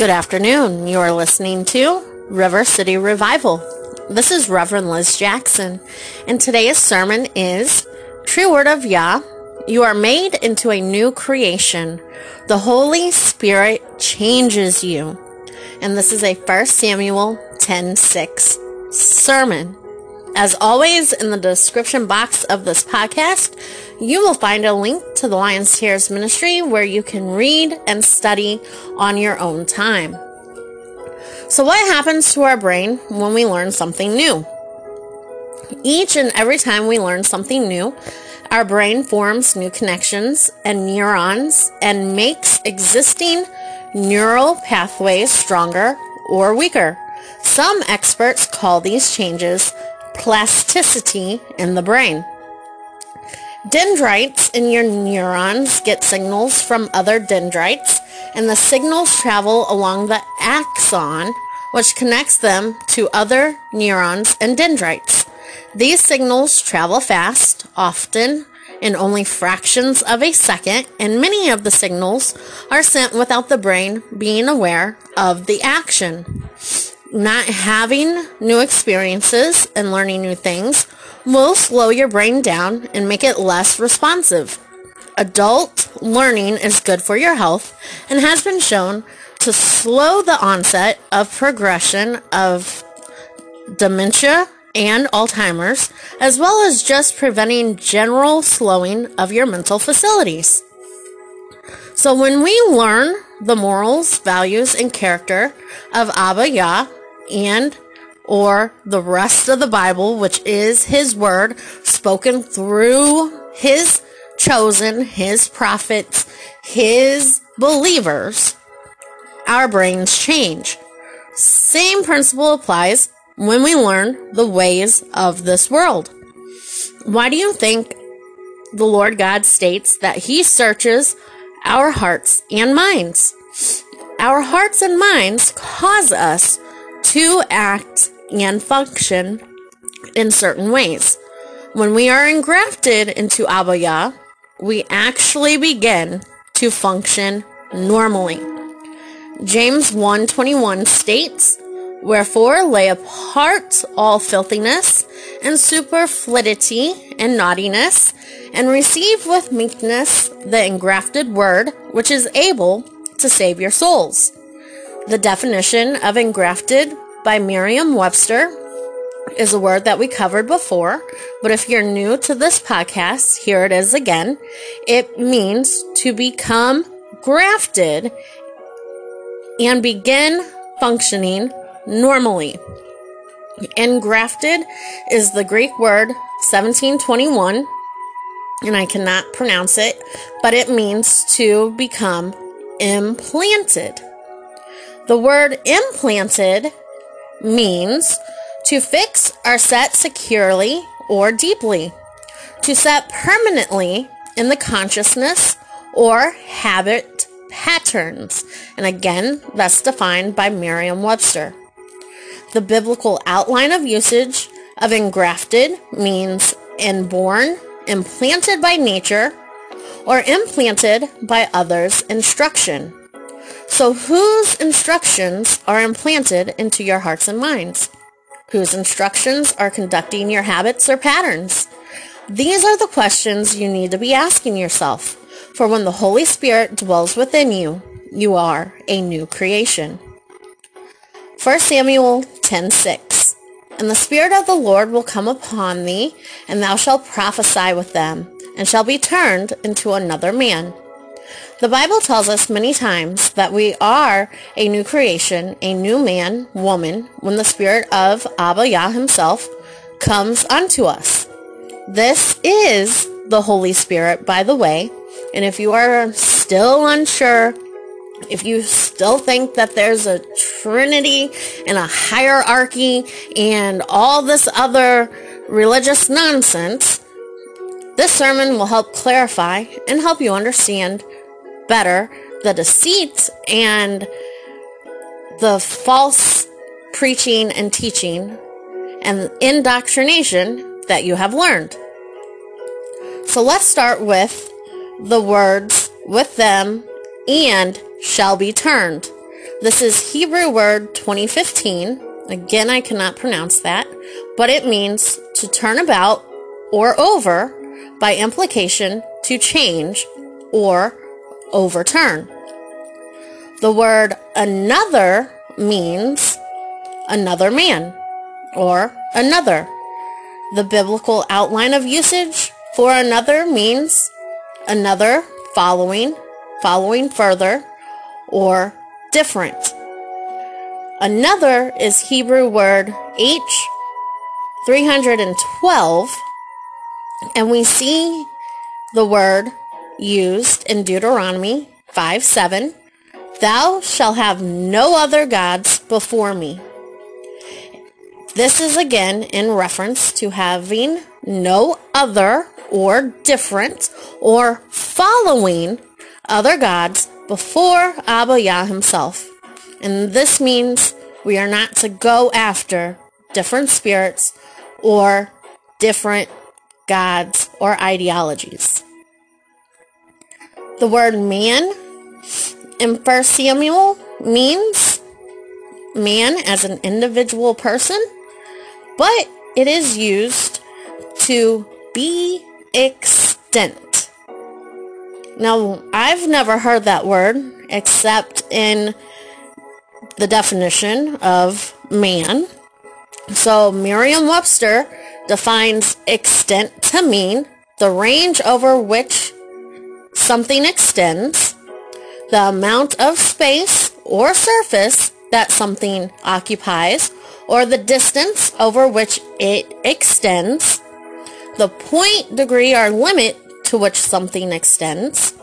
Good afternoon. You are listening to River City Revival. This is Reverend Liz Jackson, and today's sermon is True Word of Yah. You are made into a new creation. The Holy Spirit changes you. And this is a 1 Samuel 10 6 sermon. As always, in the description box of this podcast, you will find a link to the Lions Tears Ministry where you can read and study on your own time. So, what happens to our brain when we learn something new? Each and every time we learn something new, our brain forms new connections and neurons and makes existing neural pathways stronger or weaker. Some experts call these changes plasticity in the brain. Dendrites in your neurons get signals from other dendrites, and the signals travel along the axon, which connects them to other neurons and dendrites. These signals travel fast, often in only fractions of a second, and many of the signals are sent without the brain being aware of the action not having new experiences and learning new things will slow your brain down and make it less responsive. Adult learning is good for your health and has been shown to slow the onset of progression of dementia and Alzheimer's, as well as just preventing general slowing of your mental facilities. So when we learn the morals, values, and character of Abba Yah, and or the rest of the Bible, which is his word spoken through his chosen, his prophets, his believers, our brains change. Same principle applies when we learn the ways of this world. Why do you think the Lord God states that he searches our hearts and minds? Our hearts and minds cause us to act and function in certain ways. When we are engrafted into Abba Yah, we actually begin to function normally. James 1:21 states, Wherefore lay apart all filthiness and superfluity and naughtiness, and receive with meekness the engrafted word, which is able to save your souls. The definition of engrafted by Merriam Webster is a word that we covered before, but if you're new to this podcast, here it is again. It means to become grafted and begin functioning normally. Engrafted is the Greek word 1721, and I cannot pronounce it, but it means to become implanted. The word implanted means to fix or set securely or deeply, to set permanently in the consciousness or habit patterns. And again, that's defined by Merriam Webster. The biblical outline of usage of engrafted means inborn, implanted by nature, or implanted by others' instruction. So, whose instructions are implanted into your hearts and minds? Whose instructions are conducting your habits or patterns? These are the questions you need to be asking yourself. For when the Holy Spirit dwells within you, you are a new creation. 1 Samuel 10:6 And the Spirit of the Lord will come upon thee, and thou shalt prophesy with them, and shall be turned into another man the Bible tells us many times that we are a new creation, a new man, woman, when the Spirit of Abba Yah himself comes unto us. This is the Holy Spirit, by the way. And if you are still unsure, if you still think that there's a trinity and a hierarchy and all this other religious nonsense, this sermon will help clarify and help you understand better the deceit and the false preaching and teaching and indoctrination that you have learned. So let's start with the words with them and shall be turned. This is Hebrew word 2015. Again, I cannot pronounce that, but it means to turn about or over by implication to change or overturn. The word another means another man or another. The biblical outline of usage for another means another following, following further, or different. Another is Hebrew word H 312, and we see the word used in Deuteronomy 5 7. Thou shalt have no other gods before me. This is again in reference to having no other or different or following other gods before Abba Yah himself. And this means we are not to go after different spirits or different gods or ideologies. The word man in 1 Samuel means man as an individual person, but it is used to be extent. Now, I've never heard that word except in the definition of man. So Merriam-Webster defines extent to mean the range over which something extends, the amount of space or surface that something occupies, or the distance over which it extends, the point, degree, or limit to which something extends.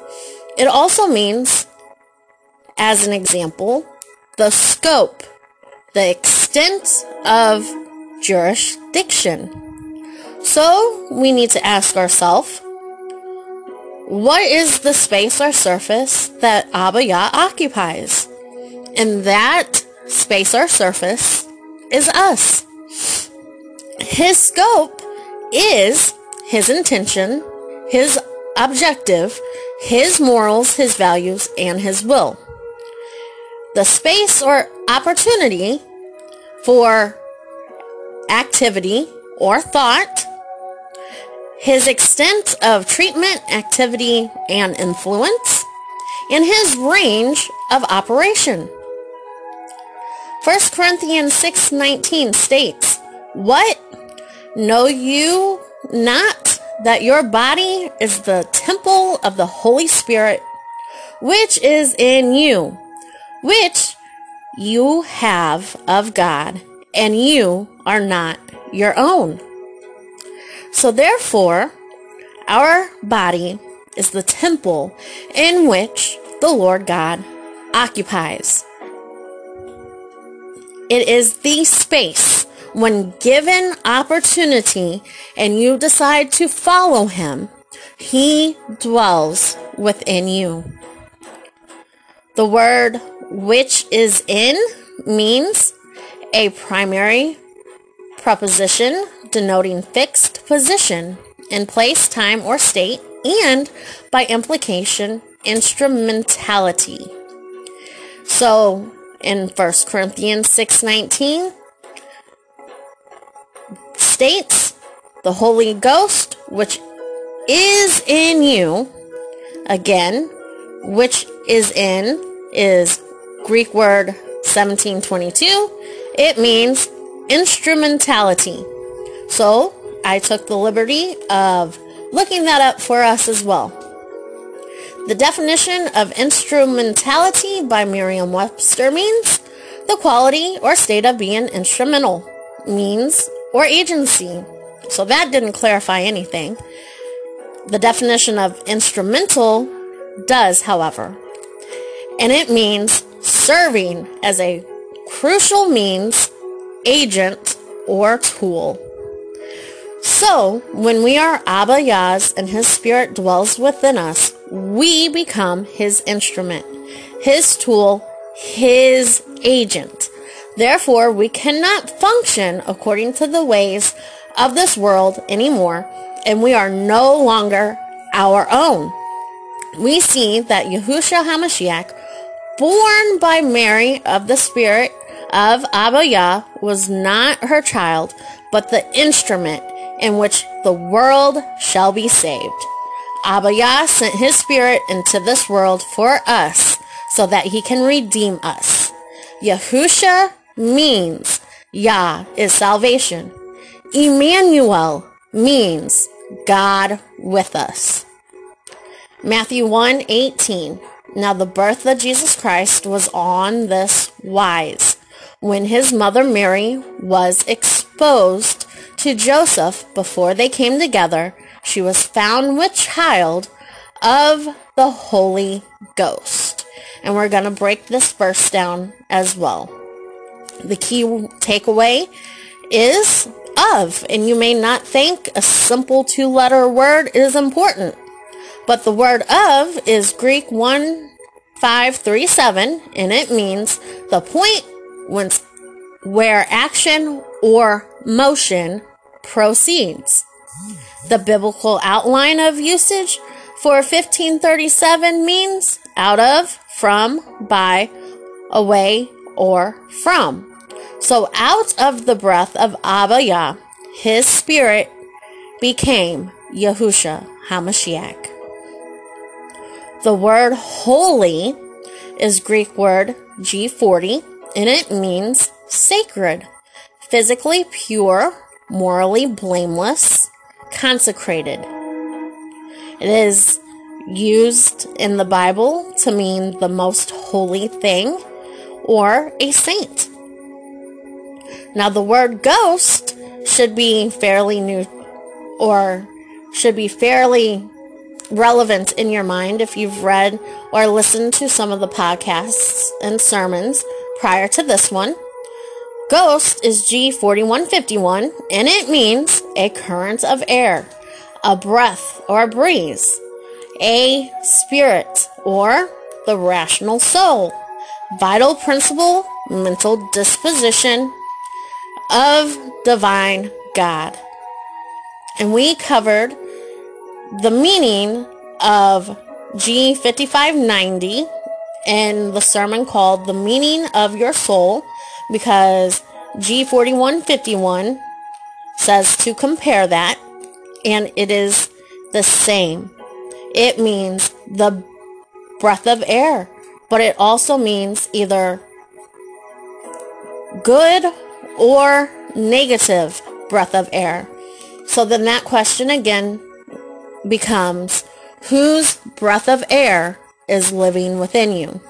It also means, as an example, the scope, the extent of jurisdiction. So we need to ask ourselves, what is the space or surface that Abba Yah occupies? And that space or surface is us. His scope is his intention, his objective, his morals, his values, and his will. The space or opportunity for activity or thought, his extent of treatment, activity, and influence, and his range of operation. 1 Corinthians 6:19 states, "What know you not that your body is the temple of the Holy Spirit, which is in you, which you have of God, and you are not your own?" So therefore, our body is the temple in which the Lord God occupies. It is the space when given opportunity and you decide to follow him, he dwells within you. The word which is in means a primary preposition denoting fixed position in place, time, or state, and by implication, instrumentality. So in 1 Corinthians 6:19 states the Holy Ghost which is in you again which is in is Greek word 1722 it means instrumentality so I took the liberty of looking that up for us as well the definition of instrumentality by Merriam-Webster means the quality or state of being instrumental, means, or agency. So that didn't clarify anything. The definition of instrumental does, however, and it means serving as a crucial means, agent, or tool. So, when we are Abba Yah's and His Spirit dwells within us, we become His instrument, His tool, His agent. Therefore, we cannot function according to the ways of this world anymore, and we are no longer our own. We see that Yahushua HaMashiach born by Mary of the Spirit of Abba Yah was not her child, but the instrument in which the world shall be saved. Abba Yah sent his spirit into this world for us so that he can redeem us. Yahusha means Yah is salvation. Emmanuel means God with us. Matthew 1 18. Now the birth of Jesus Christ was on this wise. When his mother Mary was exposed to Joseph before they came together, she was found with child of the Holy Ghost. And we're going to break this verse down as well. The key takeaway is of, and you may not think a simple two letter word is important. But the word of is Greek 1537 and it means the point when, where action or motion proceeds. The biblical outline of usage for 1537 means out of, from, by, away, or from. So out of the breath of Abba his spirit became Yahusha HaMashiach. The word holy is Greek word G40 and it means sacred, physically pure, morally blameless, consecrated. It is used in the Bible to mean the most holy thing or a saint. Now, the word ghost should be fairly new or should be fairly relevant in your mind if you've read or listened to some of the podcasts and sermons prior to this one. Ghost is G4151 and it means a current of air, a breath or a breeze, a spirit or the rational soul, vital principle, mental disposition, of divine God. And we covered the meaning of G5590 in the sermon called The Meaning of Your Soul because G4151 says to compare that and it is the same. It means the breath of air, but it also means either good or negative breath of air. So then that question again becomes, whose breath of air is living within you?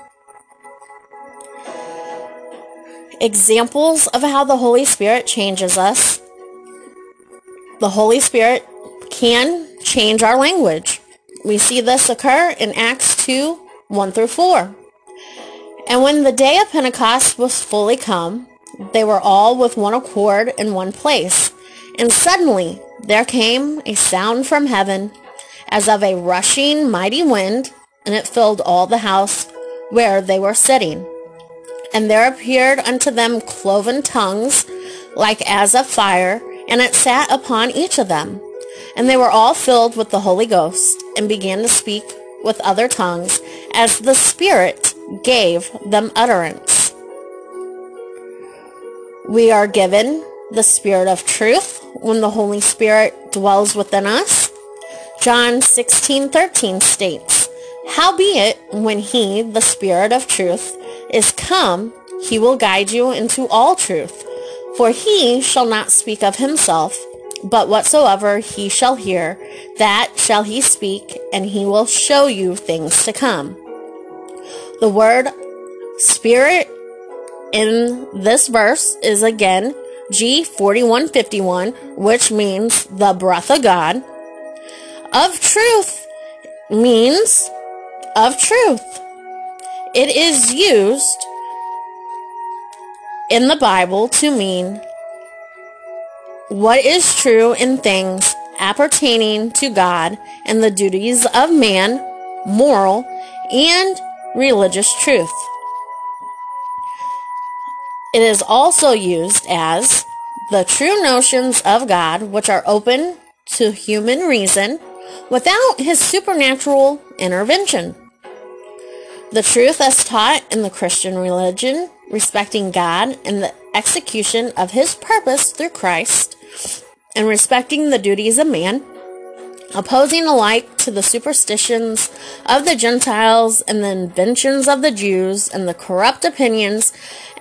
Examples of how the Holy Spirit changes us. The Holy Spirit can change our language. We see this occur in Acts 2, 1 through 4. And when the day of Pentecost was fully come, they were all with one accord in one place. And suddenly there came a sound from heaven as of a rushing mighty wind, and it filled all the house where they were sitting. And there appeared unto them cloven tongues, like as of fire, and it sat upon each of them. And they were all filled with the Holy Ghost, and began to speak with other tongues, as the Spirit gave them utterance. We are given the Spirit of truth when the Holy Spirit dwells within us. John 16:13 states, Howbeit, when he, the Spirit of truth, is come, he will guide you into all truth. For he shall not speak of himself, but whatsoever he shall hear, that shall he speak, and he will show you things to come. The word Spirit in this verse is again G4151, which means the breath of God. Of truth means of truth. It is used in the Bible to mean what is true in things appertaining to God and the duties of man, moral, and religious truth. It is also used as the true notions of God which are open to human reason without his supernatural intervention. The truth as taught in the Christian religion, respecting God and the execution of his purpose through Christ, and respecting the duties of man, opposing alike to the superstitions of the Gentiles and the inventions of the Jews and the corrupt opinions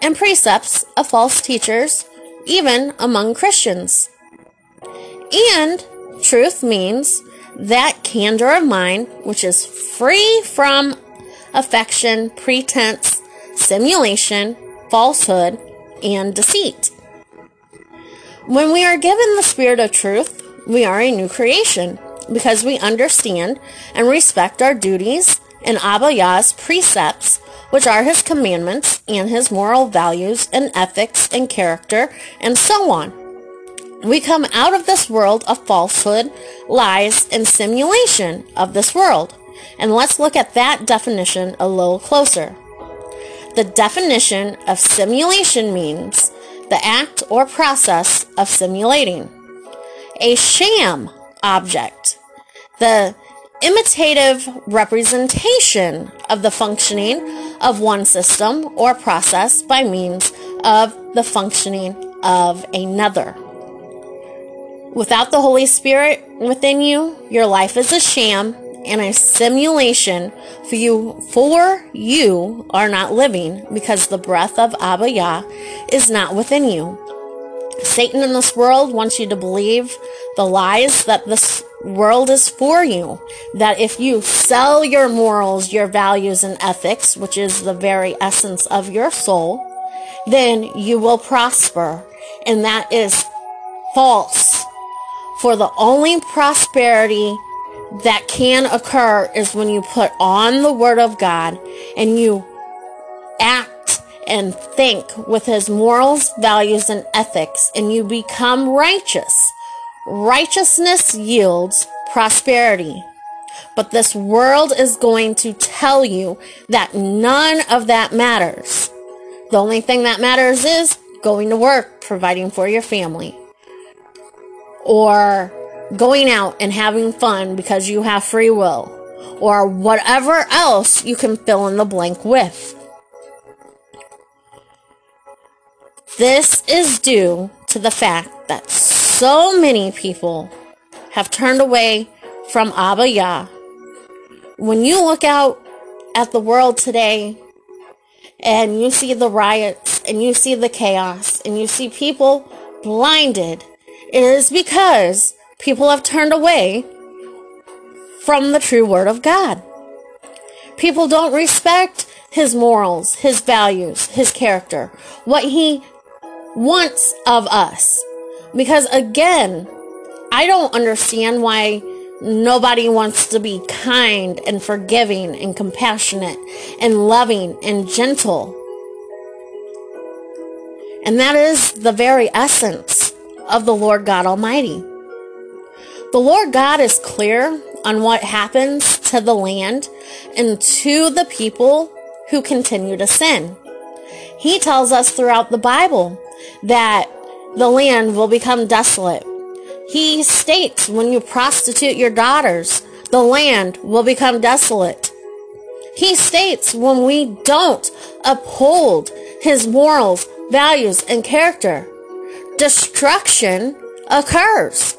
and precepts of false teachers, even among Christians. And truth means that candor of mind which is free from affection, pretense, simulation, falsehood, and deceit. When we are given the spirit of truth, we are a new creation because we understand and respect our duties and Abba Yah's precepts, which are his commandments and his moral values and ethics and character and so on. We come out of this world of falsehood, lies, and simulation of this world. And let's look at that definition a little closer. The definition of simulation means the act or process of simulating. A sham object, the imitative representation of the functioning of one system or process by means of the functioning of another. Without the Holy Spirit within you, your life is a sham and a simulation for you for you are not living because the breath of Abba Yah is not within you. Satan in this world wants you to believe the lies that this world is for you. That if you sell your morals, your values, and ethics, which is the very essence of your soul, then you will prosper. And that is false. For the only prosperity that can occur is when you put on the Word of God and you act and think with His morals, values, and ethics, and you become righteous. Righteousness yields prosperity. But this world is going to tell you that none of that matters. The only thing that matters is going to work, providing for your family. Or going out and having fun because you have free will, or whatever else you can fill in the blank with. This is due to the fact that so many people have turned away from Abba Yah. When you look out at the world today and you see the riots and you see the chaos and you see people blinded, it is because people have turned away from the true Word of God. People don't respect his morals, his values, his character, what he wants of us. Because again, I don't understand why nobody wants to be kind and forgiving and compassionate and loving and gentle. And that is the very essence of the Lord God Almighty. The Lord God is clear on what happens to the land and to the people who continue to sin. He tells us throughout the Bible that the land will become desolate. He states when you prostitute your daughters, the land will become desolate. He states when we don't uphold his morals, values, and character, destruction occurs.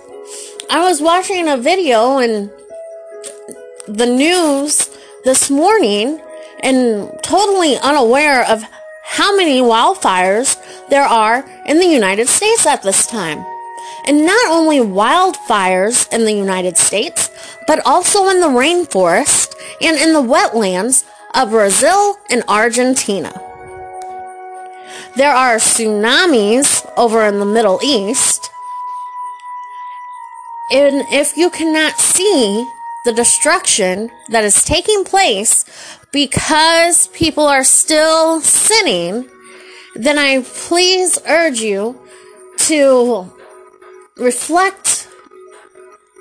I was watching a video and the news this morning and totally unaware of how many wildfires there are in the United States at this time. And not only wildfires in the United States, but also in the rainforest and in the wetlands of Brazil and Argentina. There are tsunamis over in the Middle East and if you cannot see the destruction that is taking place because people are still sinning, then I please urge you to reflect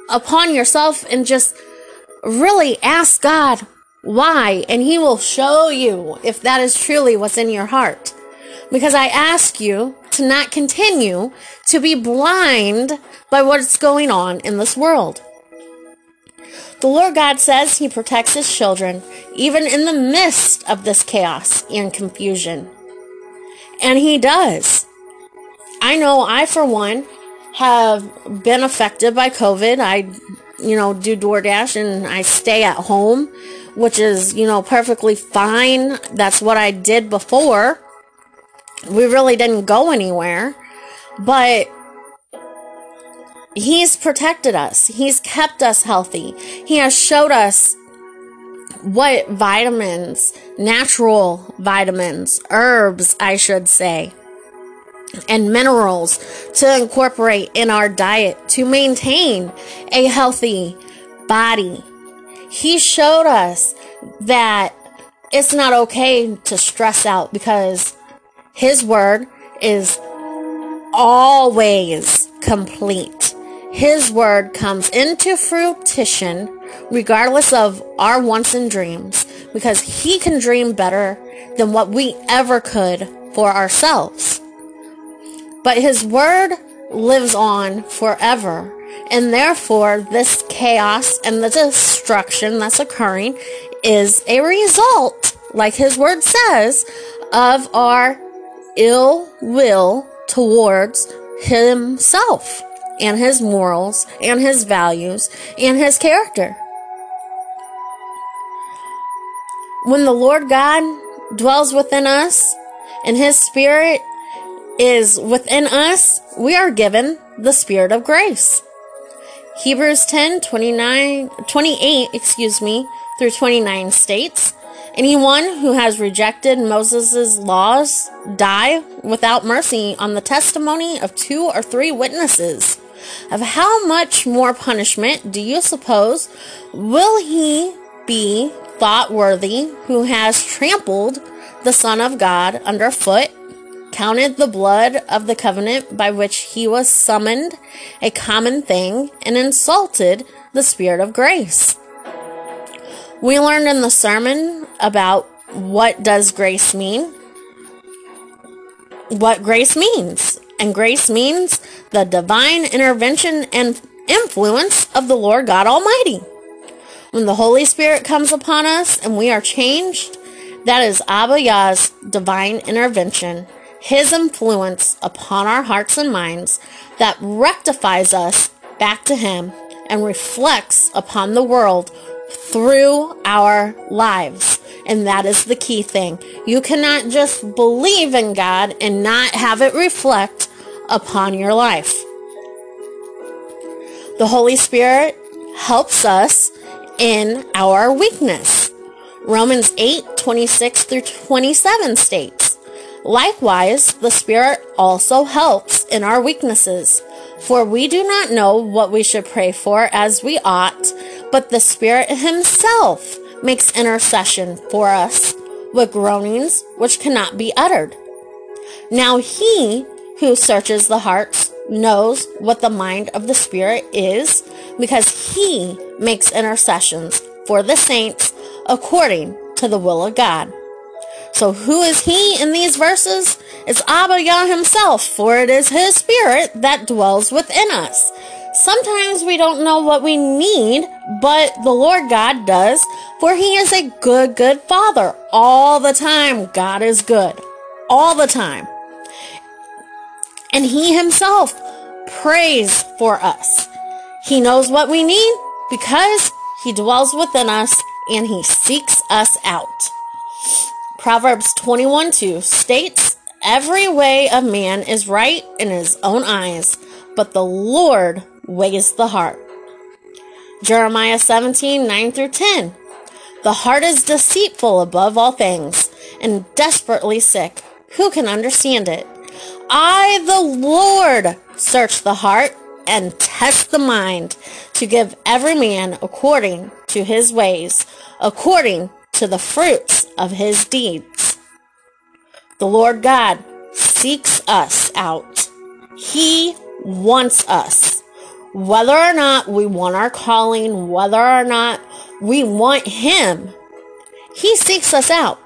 upon yourself and just really ask God why, and He will show you if that is truly what's in your heart. Because I ask you to not continue to be blind by what's going on in this world. The Lord God says He protects His children, even in the midst of this chaos and confusion. And He does. I know I, for one, have been affected by COVID. I, you know, do DoorDash and I stay at home, which is, you know, perfectly fine. That's what I did before. We really didn't go anywhere. But He's protected us. He's kept us healthy. He has showed us what vitamins, natural vitamins, herbs, I should say, and minerals to incorporate in our diet to maintain a healthy body. He showed us that it's not okay to stress out because His word is always complete. His word comes into fruition regardless of our wants and dreams because He can dream better than what we ever could for ourselves. But His word lives on forever. And therefore, this chaos and the destruction that's occurring is a result, like His word says, of our ill will towards Himself and his morals and his values and his character. When the Lord God dwells within us and his spirit is within us, we are given the spirit of grace. Hebrews 10, 29, 28, excuse me, through 29 states, Anyone who has rejected Moses' laws die without mercy on the testimony of two or three witnesses of how much more punishment do you suppose will he be thought worthy who has trampled the Son of God underfoot, counted the blood of the covenant by which he was summoned a common thing, and insulted the Spirit of grace? We learned in the sermon about what does grace mean? What grace means. And grace means the divine intervention and influence of the Lord God Almighty. When the Holy Spirit comes upon us and we are changed, that is Abba Yah's divine intervention, His influence upon our hearts and minds that rectifies us back to Him and reflects upon the world through our lives. And that is the key thing. You cannot just believe in God and not have it reflect upon your life. The Holy Spirit helps us in our weakness. Romans 8 26 through 27 states, Likewise, the Spirit also helps in our weaknesses, for we do not know what we should pray for as we ought, but the Spirit Himself makes intercession for us with groanings which cannot be uttered. Now He who searches the hearts knows what the mind of the Spirit is because he makes intercessions for the saints according to the will of God. So who is he in these verses? It's Abba Yah himself, for it is his spirit that dwells within us. Sometimes we don't know what we need, but the Lord God does, for he is a good, good father. All the time, God is good. All the time and He Himself prays for us. He knows what we need because He dwells within us and He seeks us out. Proverbs 21 2 states, Every way of man is right in his own eyes, but the Lord weighs the heart. Jeremiah 17 9 through 10. The heart is deceitful above all things and desperately sick. Who can understand it? I, the Lord, search the heart and test the mind to give every man according to his ways, according to the fruits of his deeds. The Lord God seeks us out. He wants us. Whether or not we want our calling, whether or not we want Him, He seeks us out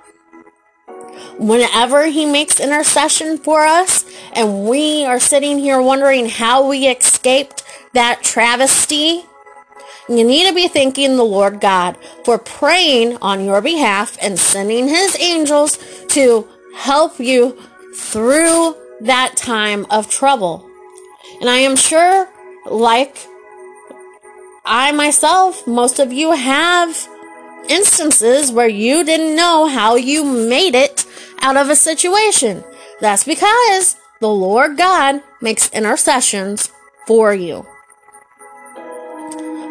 whenever he makes intercession for us and we are sitting here wondering how we escaped that travesty, You need to be thanking the Lord God for praying on your behalf and sending his angels to help you through that time of trouble. And I am sure, like I myself, most of you have instances where you didn't know how you made it out of a situation. That's because the Lord God makes intercessions for you.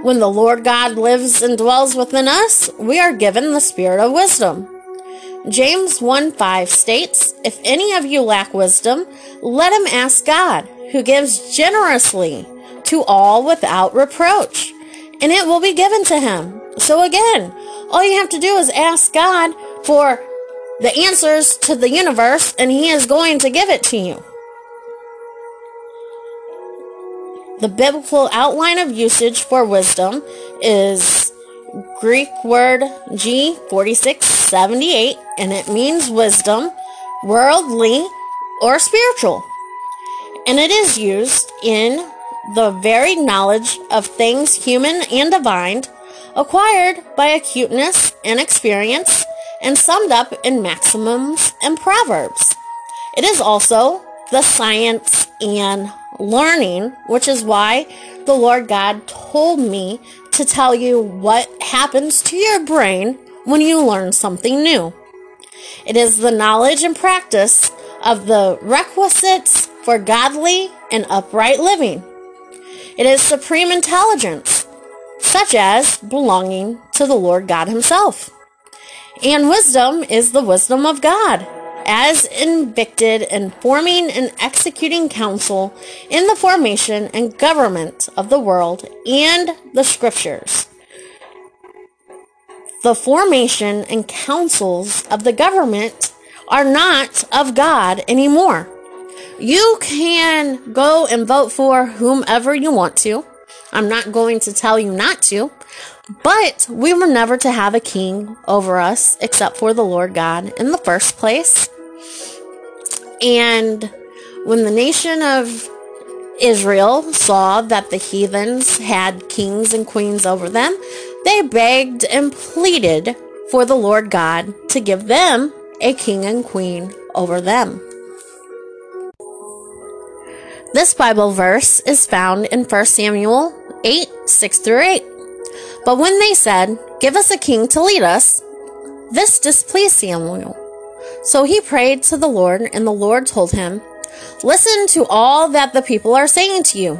When the Lord God lives and dwells within us, we are given the spirit of wisdom. James 1 5 states, If any of you lack wisdom, let him ask God, who gives generously to all without reproach, and it will be given to him. So again, all you have to do is ask God for the answers to the universe, and he is going to give it to you. The biblical outline of usage for wisdom is Greek word G4678, and it means wisdom, worldly, or spiritual. And it is used in the varied knowledge of things human and divine, acquired by acuteness and experience, and summed up in maxims and proverbs. It is also the science and learning, which is why the Lord God told me to tell you what happens to your brain when you learn something new. It is the knowledge and practice of the requisites for godly and upright living. It is supreme intelligence, such as belonging to the Lord God Himself. And wisdom is the wisdom of God as invicted in forming and executing counsel in the formation and government of the world and the scriptures. The formation and counsels of the government are not of God anymore. You can go and vote for whomever you want to. I'm not going to tell you not to, but we were never to have a king over us except for the Lord God in the first place. And when the nation of Israel saw that the heathens had kings and queens over them, they begged and pleaded for the Lord God to give them a king and queen over them. This Bible verse is found in 1 Samuel 8 6 through 8. But when they said, Give us a king to lead us, this displeased Samuel. So he prayed to the Lord, and the Lord told him, Listen to all that the people are saying to you.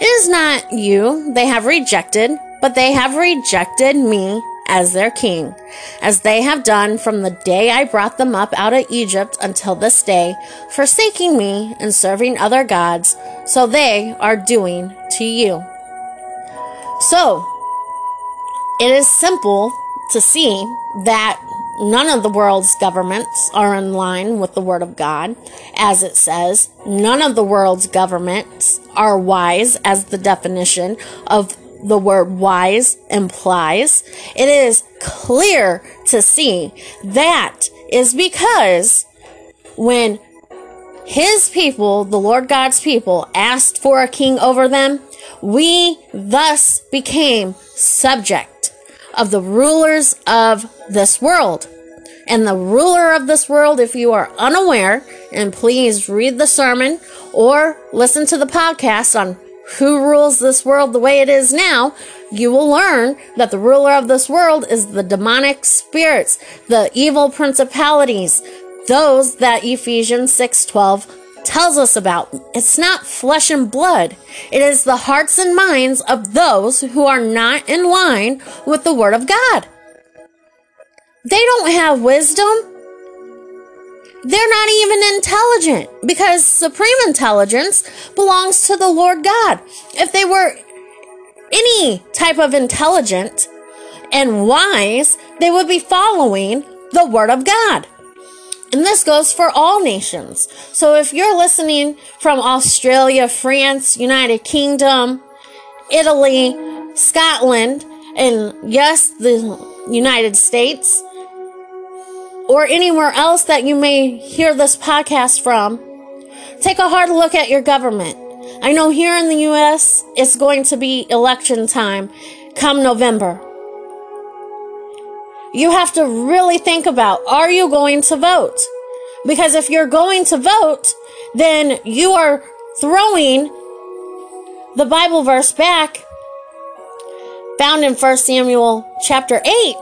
It is not you they have rejected, but they have rejected me as their king, as they have done from the day I brought them up out of Egypt until this day, forsaking me and serving other gods, so they are doing to you. So, it is simple to see that none of the world's governments are in line with the Word of God, as it says. None of the world's governments are wise, as the definition of the word wise implies. It is clear to see that is because when his people, the Lord God's people, asked for a king over them, we thus became subject of the rulers of this world. And the ruler of this world, if you are unaware, and please read the sermon or listen to the podcast on who rules this world the way it is now, you will learn that the ruler of this world is the demonic spirits, the evil principalities, those that Ephesians 6:12 tells us about. It's not flesh and blood. It is the hearts and minds of those who are not in line with the Word of God. They don't have wisdom. They're not even intelligent because supreme intelligence belongs to the Lord God. If they were any type of intelligent and wise, they would be following the Word of God. And this goes for all nations. So if you're listening from Australia, France, United Kingdom, Italy, Scotland, and yes, the United States, or anywhere else that you may hear this podcast from, take a hard look at your government. I know here in the US, it's going to be election time, come November. You have to really think about, are you going to vote? Because if you're going to vote, then you are throwing the Bible verse back found in 1 Samuel chapter 8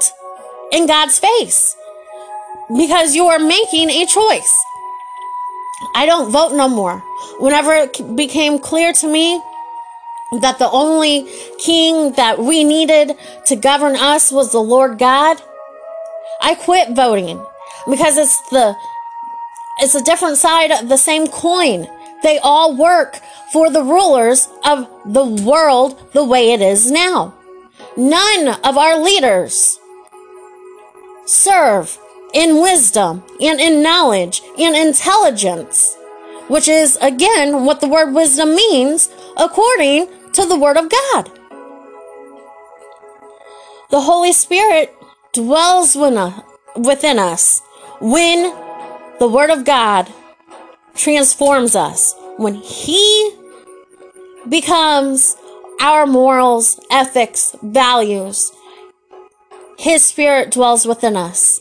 in God's face because you are making a choice. I don't vote no more. Whenever it became clear to me that the only king that we needed to govern us was the Lord God, I quit voting because it's the it's a different side of the same coin. They all work for the rulers of the world the way it is now. None of our leaders serve in wisdom and in knowledge and intelligence, which is again what the word wisdom means according to the word of God. The Holy Spirit dwells within us when the word of God transforms us, when he becomes our morals, ethics, values, his spirit dwells within us.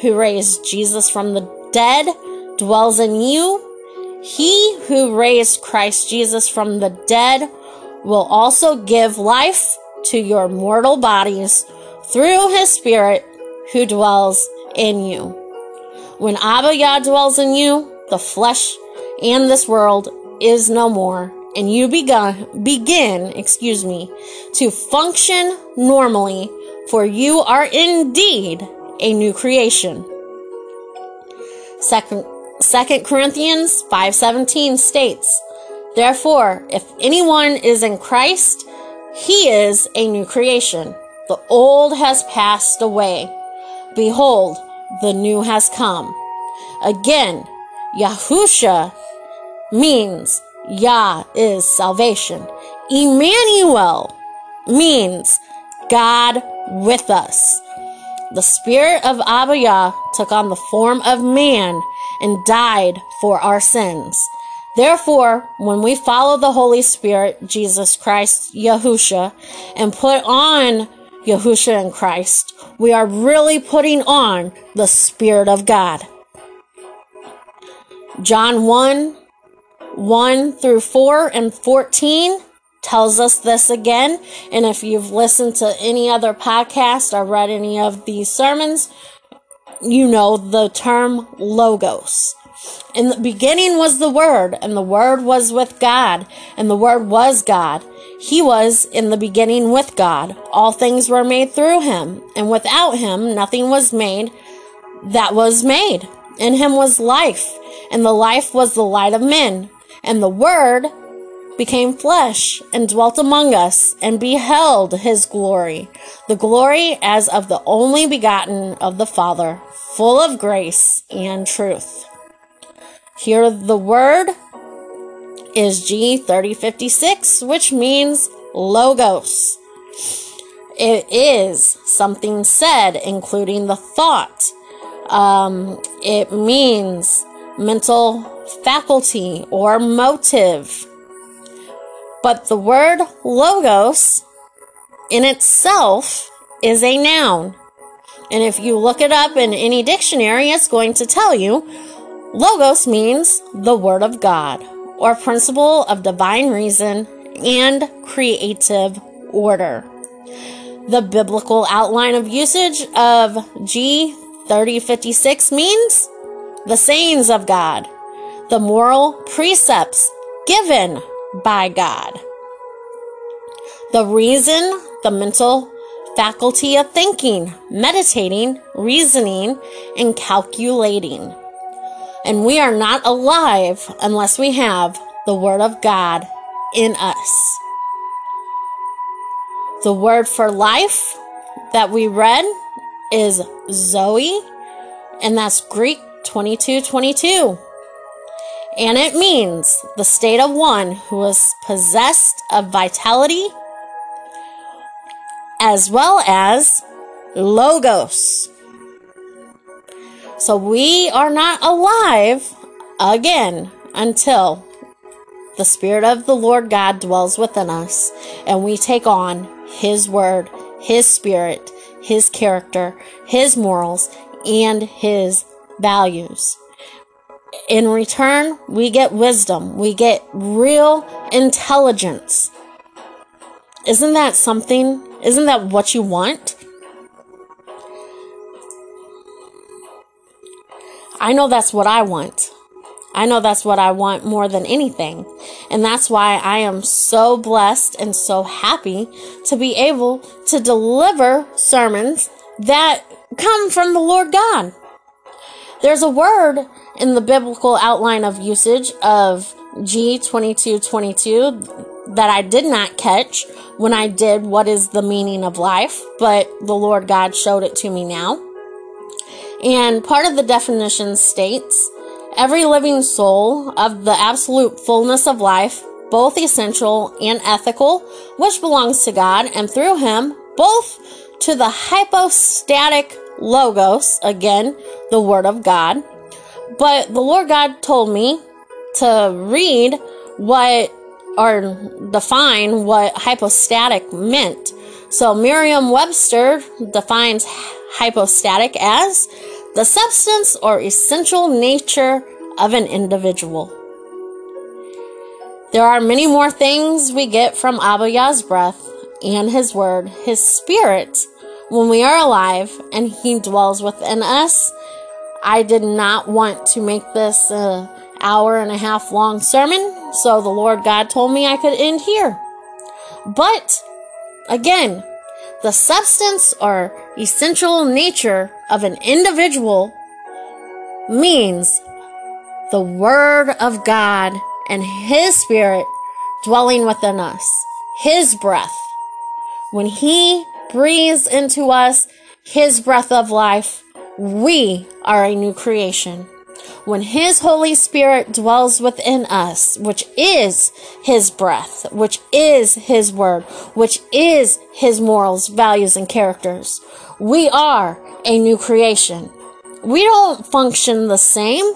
who raised Jesus from the dead dwells in you, he who raised Christ Jesus from the dead will also give life to your mortal bodies through his Spirit who dwells in you. When Abba Yah dwells in you, the flesh and this world is no more, and you begun, begin, excuse me, to function normally, for you are indeed a new creation. Second, 2 Corinthians 5:17 states, Therefore, if anyone is in Christ, he is a new creation. The old has passed away. Behold, the new has come. Again, Yahusha means Yah is salvation. Emmanuel means God with us. The spirit of Abba took on the form of man and died for our sins. Therefore, when we follow the Holy Spirit, Jesus Christ, Yahusha, and put on Yahusha and Christ, we are really putting on the Spirit of God. John 1, 1 through 4 and 14 tells us this again. And if you've listened to any other podcast or read any of these sermons, you know the term logos. In the beginning was the Word, and the Word was with God, and the Word was God. He was in the beginning with God. All things were made through him, and without him nothing was made that was made. In him was life, and the life was the light of men. And the Word became flesh and dwelt among us and beheld his glory, the glory as of the only begotten of the Father, full of grace and truth. Here the word is G3056, which means logos. It is something said, including the thought. Um, it means mental faculty or motive. But the word logos in itself is a noun. And if you look it up in any dictionary, it's going to tell you logos means the word of God or principle of divine reason and creative order. The biblical outline of usage of G3056 means the sayings of God, the moral precepts given by God. The reason, the mental faculty of thinking, meditating, reasoning, and calculating. And we are not alive unless we have the Word of God in us. The word for life that we read is Zoe, and that's Greek 2222. And it means the state of one who is possessed of vitality as well as logos. So we are not alive again until the Spirit of the Lord God dwells within us and we take on His Word, His Spirit, His character, His morals, and His values. In return, we get wisdom, we get real intelligence. Isn't that something? Isn't that what you want? I know that's what I want. I know that's what I want more than anything. And that's why I am so blessed and so happy to be able to deliver sermons that come from the Lord God. There's a word in the biblical outline of usage of G2222 that I did not catch when I did what is the meaning of life, but the Lord God showed it to me now. And part of the definition states every living soul of the absolute fullness of life, both essential and ethical, which belongs to God and through Him, both to the hypostatic logos, again, the Word of God. But the Lord God told me to read what or define what hypostatic meant. So Merriam Webster defines hypostatic as the substance or essential nature of an individual. There are many more things we get from Abba Yah's breath and his word, his spirit, when we are alive and he dwells within us. I did not want to make this an hour and a half long sermon, so the Lord God told me I could end here. But again, the substance or essential nature of an individual means the Word of God and His Spirit dwelling within us, His breath. When He breathes into us His breath of life, we are a new creation when His Holy Spirit dwells within us, which is His breath, which is His word, which is His morals, values, and characters, we are a new creation. We don't function the same.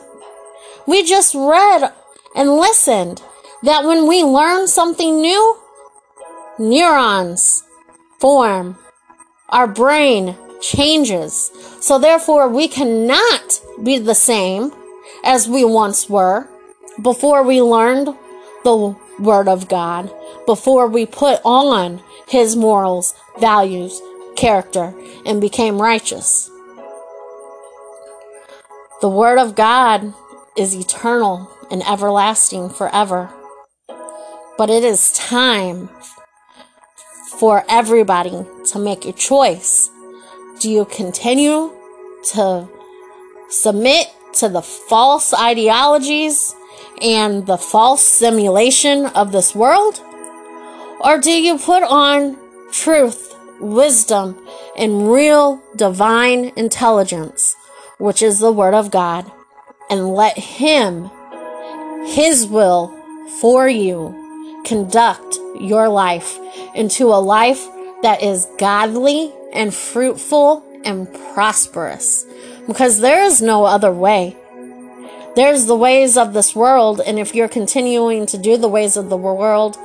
We just read and listened that when we learn something new, neurons form, our brain changes. So therefore, we cannot be the same as we once were before we learned the Word of God, before we put on His morals, values, character, and became righteous. The Word of God is eternal and everlasting forever. But it is time for everybody to make a choice. Do you continue to submit to the false ideologies and the false simulation of this world? Or do you put on truth, wisdom, and real divine intelligence, which is the Word of God, and let Him, His will for you, conduct your life into a life that is godly and fruitful and prosperous? because there is no other way. There's the ways of this world, and if you're continuing to do the ways of the world,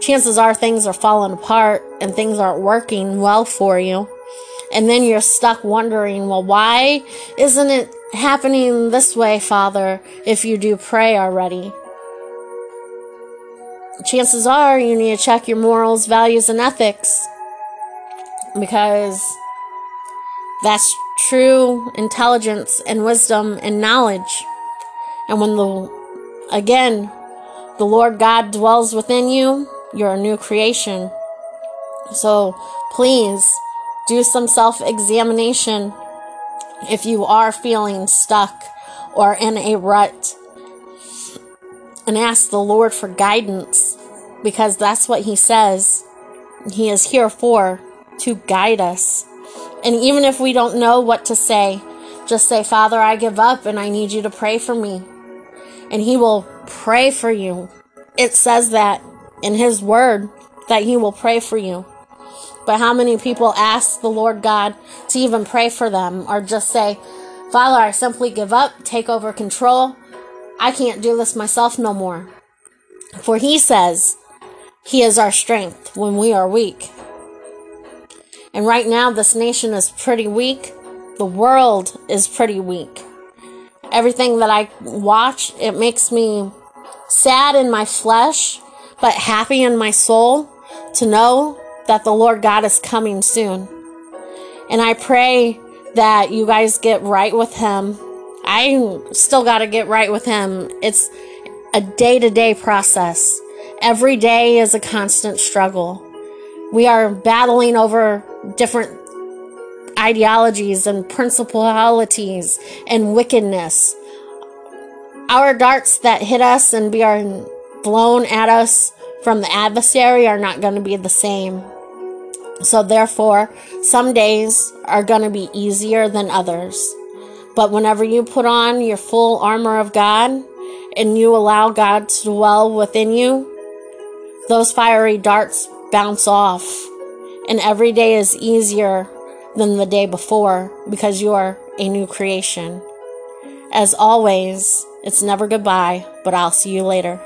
chances are things are falling apart and things aren't working well for you. And then you're stuck wondering, well, why isn't it happening this way, Father, if you do pray already? Chances are you need to check your morals, values, and ethics because that's true intelligence and wisdom and knowledge. And when the, again, the Lord God dwells within you, you're a new creation. So please do some self examination if you are feeling stuck or in a rut and ask the Lord for guidance because that's what He says. He is here for to guide us. And even if we don't know what to say, just say, Father, I give up and I need you to pray for me. And He will pray for you. It says that in His Word that He will pray for you. But how many people ask the Lord God to even pray for them or just say, Father, I simply give up, take over control. I can't do this myself no more. For He says, He is our strength when we are weak. And right now, this nation is pretty weak. The world is pretty weak. Everything that I watch, it makes me sad in my flesh, but happy in my soul to know that the Lord God is coming soon. And I pray that you guys get right with Him. I still got to get right with Him. It's a day to day process. Every day is a constant struggle. We are battling over different ideologies and principalities and wickedness. Our darts that hit us and be are blown at us from the adversary are not going to be the same. So, therefore, some days are going to be easier than others. But whenever you put on your full armor of God and you allow God to dwell within you, those fiery darts bounce off. And every day is easier than the day before because you are a new creation. As always, it's never goodbye, but I'll see you later.